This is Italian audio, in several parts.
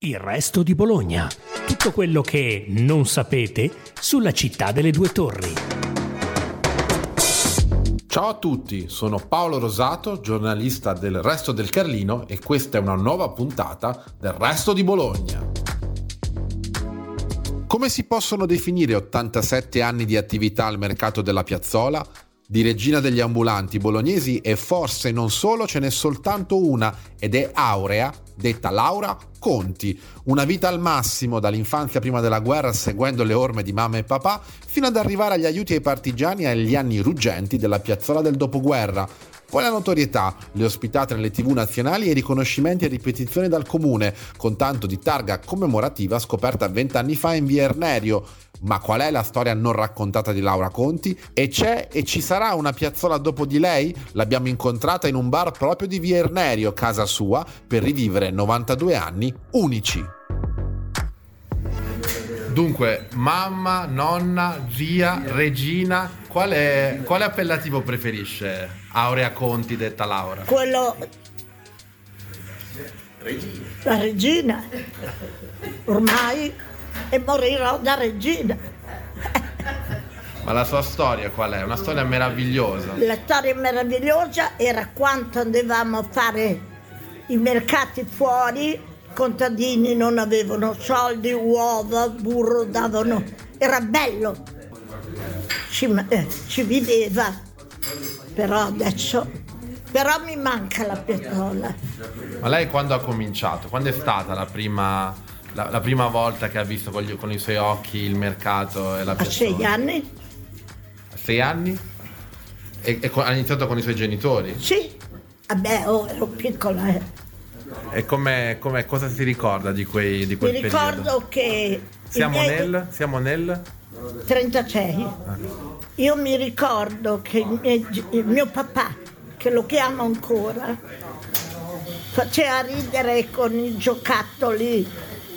Il resto di Bologna. Tutto quello che non sapete sulla città delle due torri. Ciao a tutti, sono Paolo Rosato, giornalista del Resto del Carlino e questa è una nuova puntata del Resto di Bologna. Come si possono definire 87 anni di attività al mercato della piazzola? Di regina degli ambulanti bolognesi e forse non solo ce n'è soltanto una ed è Aurea, detta Laura Conti. Una vita al massimo dall'infanzia prima della guerra seguendo le orme di mamma e papà fino ad arrivare agli aiuti ai partigiani e agli anni ruggenti della piazzola del dopoguerra. Poi la notorietà, le ospitate nelle tv nazionali e i riconoscimenti e ripetizioni dal comune, con tanto di targa commemorativa scoperta vent'anni fa in via Ernerio. Ma qual è la storia non raccontata di Laura Conti? E c'è e ci sarà una piazzola dopo di lei? L'abbiamo incontrata in un bar proprio di Via Ernerio, casa sua, per rivivere 92 anni unici. Dunque, mamma, nonna, zia, regina, quale, quale appellativo preferisce Aurea Conti detta Laura? Quello... La regina. Ormai e morirò da regina. Ma la sua storia qual è? Una storia meravigliosa. La storia meravigliosa era quando andavamo a fare i mercati fuori, i contadini non avevano soldi, uova, burro, davano... Era bello, ci, eh, ci viveva, però adesso... Però mi manca la piatola. Ma lei quando ha cominciato? Quando è stata la prima la, la, prima volta che ha visto con, gli, con, i suoi occhi il mercato e la piazzola? A sei anni. A sei anni? E, e ha iniziato con i suoi genitori? Sì, vabbè, oh, ero piccola. Eh. E com'è, com'è, cosa si ricorda di, quei, di quel Mi periodo? ricordo che... Siamo nel, siamo nel... 36. Ah. Io mi ricordo che il mio, il mio papà, che lo chiamo ancora, faceva ridere con i giocattoli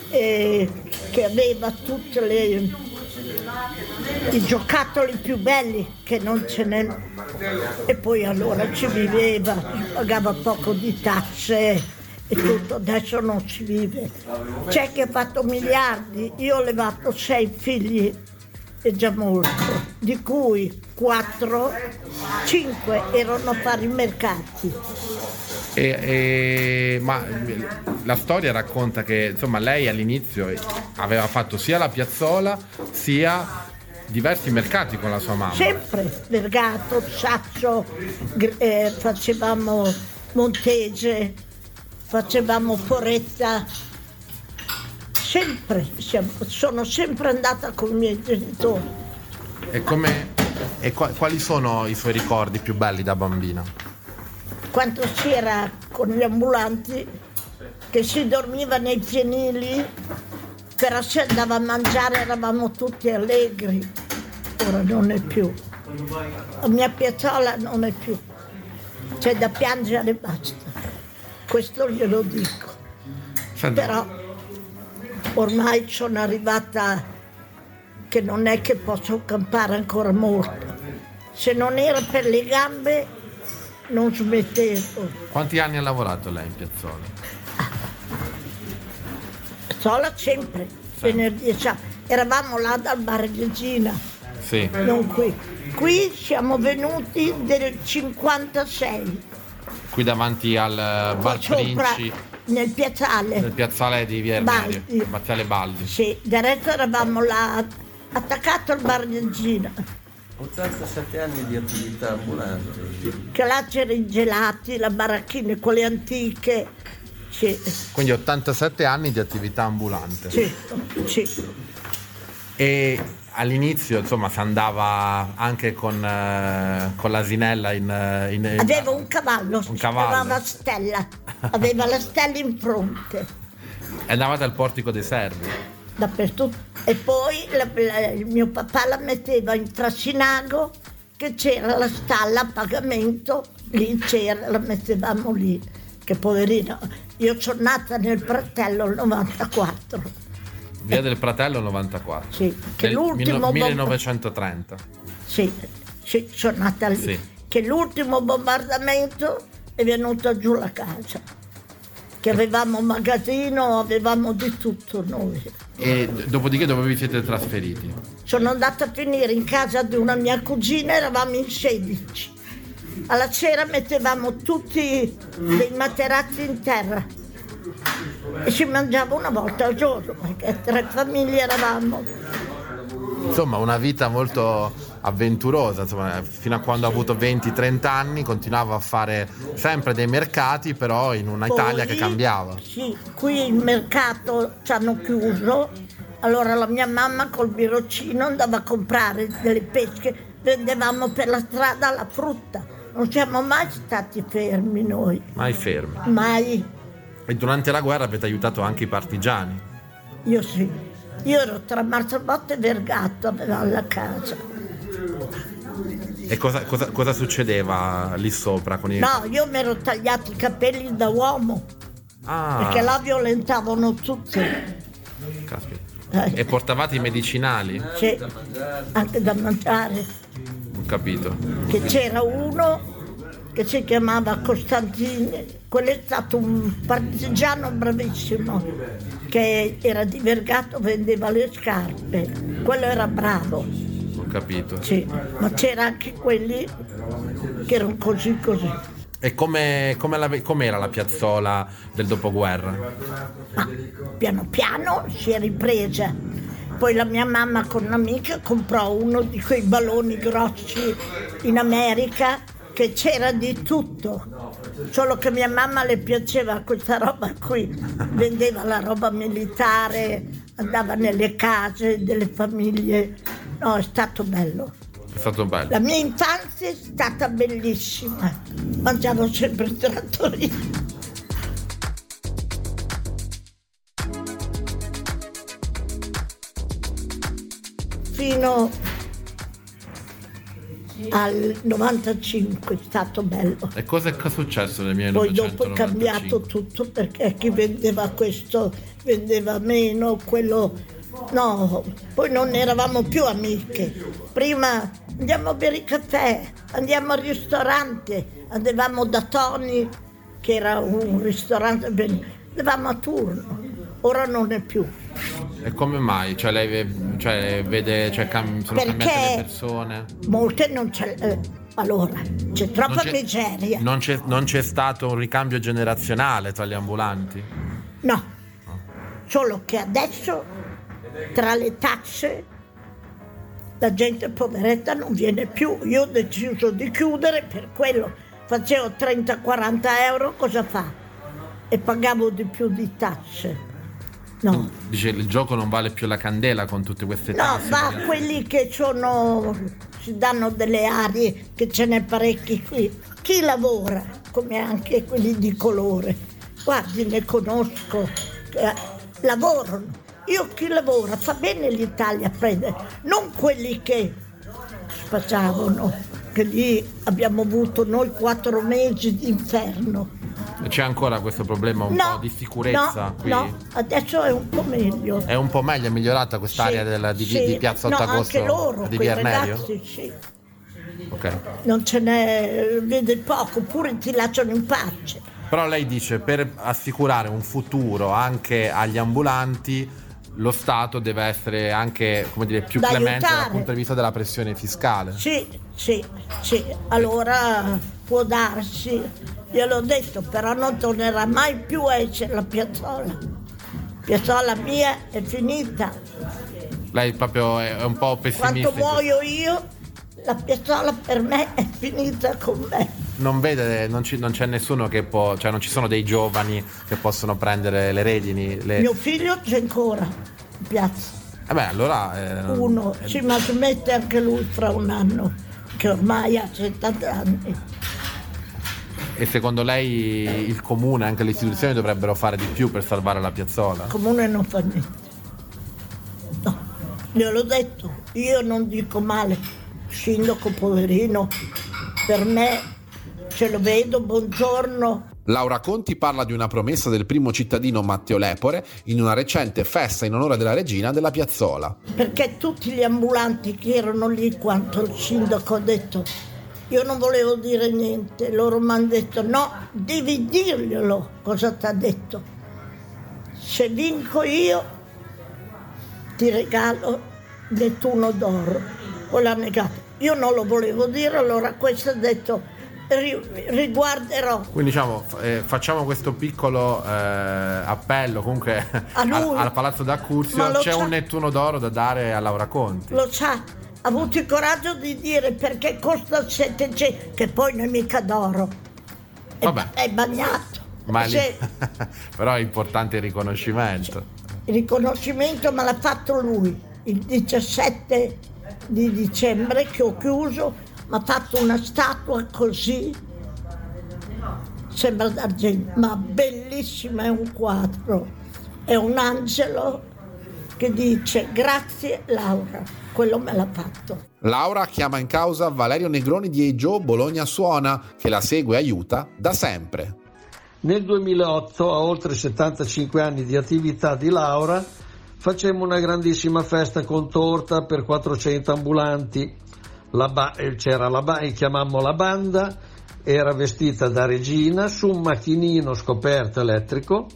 eh, che aveva tutti i giocattoli più belli che non ce n'è e poi allora ci viveva, pagava poco di tasse e tutto, adesso non si vive. C'è chi ha fatto miliardi, io ho levato sei figli è già molto, di cui 4, 5 erano a fare i mercati. E, e, ma la storia racconta che insomma lei all'inizio aveva fatto sia la piazzola sia diversi mercati con la sua mamma. Sempre, Vergato, Saccio, eh, facevamo Montese, facevamo Foretta, sempre, sono sempre andata con i miei genitori. E, come, e quali sono i suoi ricordi più belli da bambina? Quando si era con gli ambulanti, che si dormiva nei pianili, però si andava a mangiare, eravamo tutti allegri. Ora non è più. La mia piazzola non è più. C'è da piangere e basta. Questo glielo dico. Però ormai sono arrivata che non è che posso campare ancora molto. Se non era per le gambe non smettevo. Quanti anni ha lavorato lei in piazzola? Sola sempre, venerdì e sabato. Eravamo là dal bar Regina. Sì. Non qui. Qui siamo venuti del 56. Qui davanti al bar Sopra, Princi nel piazzale. Nel piazzale di Via Baldi. piazzale Baldi. Sì, diretto eravamo là, attaccato al bar Regina. 87 anni di attività ambulante. I gelati, le baracchine, quelle antiche. Sì. Quindi 87 anni di attività ambulante. Sì, sì. E all'inizio insomma si andava anche con, eh, con l'asinella in, eh, in, in, Aveva un cavallo, un cavallo. aveva la stella, aveva la stella in fronte. E andavate al portico dei servi? Dappertutto. E poi la, la, il mio papà la metteva in Frasinago, che c'era la stalla a pagamento, lì c'era, la mettevamo lì. Che poverino, io sono nata nel Pratello il 94. Via del Pratello 94. Sì, che Nel l'ultimo 1930. Sì, sì, sono nata lì. Sì. Che l'ultimo bombardamento è venuto giù la casa. Che avevamo magazzino, avevamo di tutto noi. E dopodiché dove vi siete trasferiti? Sono andata a finire in casa di una mia cugina, eravamo in 16. Alla sera mettevamo tutti dei materazzi in terra e si mangiava una volta al giorno perché tre famiglie eravamo. Insomma, una vita molto avventurosa, insomma, fino a quando ha avuto 20-30 anni continuava a fare sempre dei mercati, però in una Poi, Italia che cambiava. Sì, qui il mercato ci hanno chiuso, allora la mia mamma col birocino andava a comprare delle pesche, vendevamo per la strada la frutta. Non siamo mai stati fermi noi, Mai fermi. mai. E durante la guerra avete aiutato anche i partigiani. Io sì. Io ero tra Marzabotto e Vergatto, avevamo la casa. E cosa, cosa- cosa succedeva lì sopra con i... No, io mi ero tagliati i capelli da uomo, Ah, perché là violentavano tutti. caspita. Eh, E portavate i medicinali? sì, anche da mangiare. Ho capito. Che c'era uno che si chiamava Costantini, quello è stato un partigiano bravissimo, che era di Vergato, vendeva le scarpe. Quello era bravo, Ho capito. sì, ma c'era anche quelli che erano così così. E come, come la- com'era la piazzola del dopoguerra? Ma piano piano si è ripresa. Poi la mia mamma con un'amica comprò uno di quei balloni grossi in America che c'era di tutto. Solo che mia mamma le piaceva questa roba qui. Vendeva la roba militare, andava nelle case delle famiglie. No, è stato bello. È stato bello. La mia infanzia è stata bellissima. Mangiavo sempre trattorino. Fino al 95 è stato bello. E cosa è successo nel Poi 1995? dopo è cambiato tutto perché chi vendeva questo vendeva meno, quello no, poi non eravamo più amiche. Prima andiamo a bere il caffè, andiamo al ristorante, andavamo da Tony, che era un ristorante, andavamo a turno, ora non è più. E come mai? Cioè lei cioè, vede, cioè, cam- sono Perché- cambiate le persone? Molte non c'è. eh, allora, c'è troppa c'è- miseria. Non c'è, non c'è stato un ricambio generazionale tra gli ambulanti? No, solo che adesso tra le tasse la gente poveretta non viene più. Io ho deciso di chiudere per quello. Facevo 30-40 euro, cosa fa? E pagavo di più di tasse. No, Dice il gioco non vale più la candela con tutte queste no, tasse. ma quelli che sono, si danno delle arie, che ce n'è parecchi qui. Chi lavora, come anche quelli di colore, guardi, ne conosco, eh, lavorano. Io chi lavora fa bene l'Italia a prendere, non quelli che spacciavano, che lì abbiamo avuto noi quattro mesi di inferno. C'è ancora questo problema un no, po' di sicurezza no, qui? no, adesso è un po' meglio. È un po' meglio, è migliorata quest'area Sì, della- di, sì. di Piazza 8 no, loro, di Via ragazzi, sì. Ok. Non ce n'è, vede poco, oppure ti lasciano in pace. Però lei dice per assicurare un futuro anche agli ambulanti lo Stato deve essere anche come dire, più Da clemente aiutare. dal punto di vista della pressione fiscale. Sì, sì, sì, allora può darsi, gliel'ho detto, però non tornerà mai più a essere la piazzola. Piazzola mia è finita. Lei proprio è un po' pessimista. Quando muoio io, la piazzola per me è finita con me. Non vede, non, ci- non c'è nessuno che può, cioè non ci sono dei giovani che possono prendere le redini. Le... Mio figlio c'è ancora in piazza. Eh beh, allora. eh, Uno, eh, sì, ma smette anche lui fra un anno, che ormai ha 70 anni. E secondo lei il comune, anche le istituzioni dovrebbero fare di più per salvare la piazzola? Il comune non fa niente. No, gliel'ho detto, io non dico male, sindaco poverino, per me ce lo vedo, buongiorno. Laura Conti parla di una promessa del primo cittadino Matteo Lepore in una recente festa in onore della regina della piazzola. Perché tutti gli ambulanti che erano lì quando il sindaco ha detto Io non volevo dire niente, loro mi hanno detto no, devi dirglielo cosa ti ha detto. Se vinco io ti regalo Nettuno d'oro. O l'ha negato. Io non lo volevo dire, allora questo ha detto riguarderò. Quindi diciamo, eh, facciamo questo piccolo eh, appello comunque al, al, Palazzo d'Accursio, c'è un Nettuno d'oro da dare a Laura Conti. Lo sa, avuto il coraggio di dire perché costa 700, che poi non è mica d'oro, è, Vabbè. è bagnato. Ma lì, però è importante il riconoscimento. Il riconoscimento me l'ha fatto lui il 17 di dicembre che ho chiuso, mi ha fatto una statua così, sembra d'argento, ma bellissima, è un quadro, è un angelo che dice grazie Laura, quello me l'ha fatto. Laura chiama in causa Valerio Negroni di Ejo Bologna Suona, che la segue e aiuta da sempre. Nel 2008, a oltre 75 anni di attività di Laura, facemmo una grandissima festa con torta per 400 ambulanti. La ba- eh, c'era la ba- chiamammo la banda, era vestita da regina su un macchinino scoperto elettrico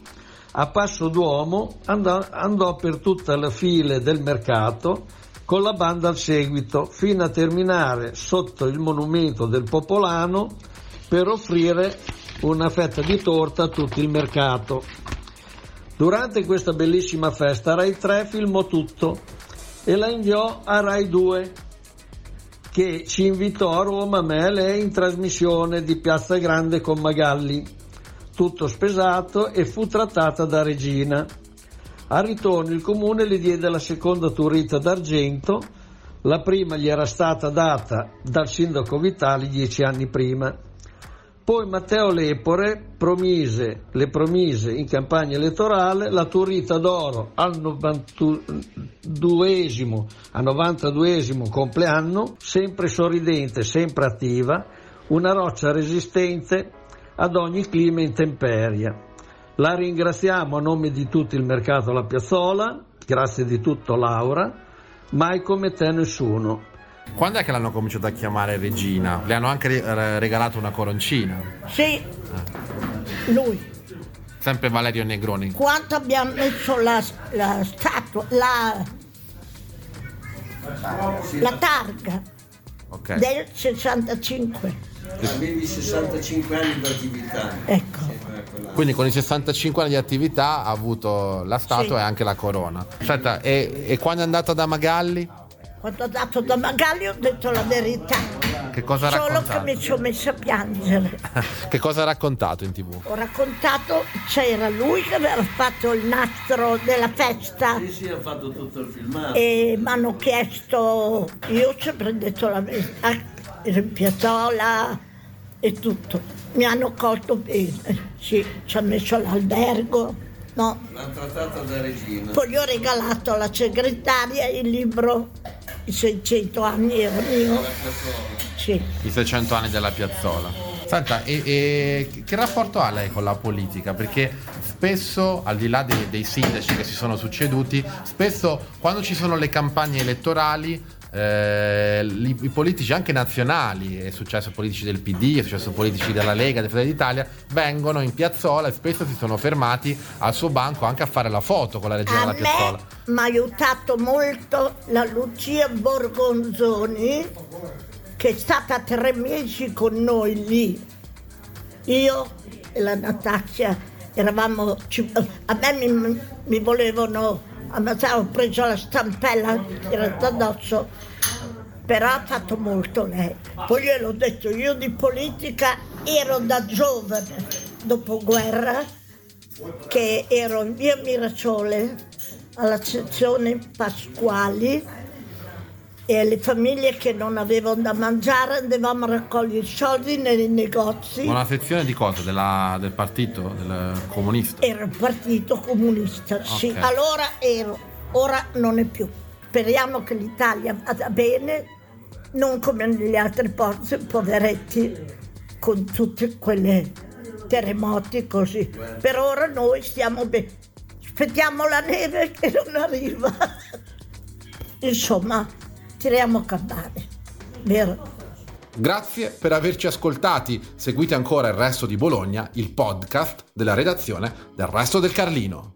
a passo d'uomo andò, andò per tutte le file del mercato con la banda al seguito fino a terminare sotto il monumento del Popolano per offrire una fetta di torta a tutto il mercato. Durante questa bellissima festa Rai 3 filmò tutto e la inviò a Rai 2 che ci invitò a Roma, me e lei, in trasmissione di Piazza Grande con Magalli tutto spesato e fu trattata da regina. Al ritorno il comune le diede la seconda turita d'argento, la prima gli era stata data dal sindaco Vitali dieci anni prima. Poi Matteo Lepore promise, le promise in campagna elettorale la turita d'oro al 92esimo, al 92esimo compleanno, sempre sorridente, sempre attiva, una roccia resistente ad ogni clima e intemperia. La ringraziamo a nome di tutto il mercato alla Piazzola, grazie di tutto Laura, mai come te nessuno. Quando è che l'hanno cominciato a chiamare regina? Le hanno anche regalato una coroncina? Sì, lui. Sempre Valerio Negroni. Quanto abbiamo messo la, la statua, la, la targa okay. del 65. Avevi 65 anni di attività. Ecco. Quindi con i 65 anni di attività ha avuto la statua sì. e anche la corona. Aspetta, e, e quando è andata da Magalli? Quando è andato da Magalli ho detto la verità. Che cosa ha Solo raccontato? Solo che mi sono messa a piangere. che cosa ha raccontato in tv? Ho raccontato, c'era lui che aveva fatto il nastro della festa. Sì, sì, ha fatto tutto il filmato. E mi hanno chiesto, io ho sempre detto la verità in piazzola e tutto. Mi hanno colto bene, sì, ci ha messo l'albergo, no. L'hanno trattata da regina. Poi gli ho regalato alla segretaria il libro I 600 anni era mio. Sì. I 600 anni della piazzola. Senta, e, e, che rapporto ha lei con la politica? Perché spesso, al di là dei, dei sindaci che si sono succeduti, spesso quando ci sono le campagne elettorali eh, i, i, politici anche nazionali, è successo politici del PD, è successo politici della Lega, del Fratelli d'Italia, vengono in piazzola e spesso si sono fermati al suo banco anche a fare la foto con la regina della piazzola. Mi ha aiutato molto la Lucia Borgonzoni, che è stata tre mesi con noi lì. Io e la Natascia eravamo, a me mi, mi volevano ammazzare, ho preso la stampella tirata addosso, però ha fatto molto lei. Poi gliel'ho detto, io di politica ero da giovane, dopo guerra, che ero in via Mirasole alla sezione Pasquali e alle famiglie che non avevano da mangiare andavamo a raccogliere soldi nei negozi. Una sezione di cosa? Della, del partito del comunista? Era il partito comunista, okay. sì. Allora ero, ora non è più. Speriamo che l'Italia vada bene, non come negli altri posti, poveretti, con tutti quei terremoti così. Per ora noi stiamo bene. Aspettiamo la neve che non arriva. Insomma, tiriamo a campare, vero? Grazie per averci ascoltati. Seguite ancora il resto di Bologna, il podcast della redazione del Resto del Carlino.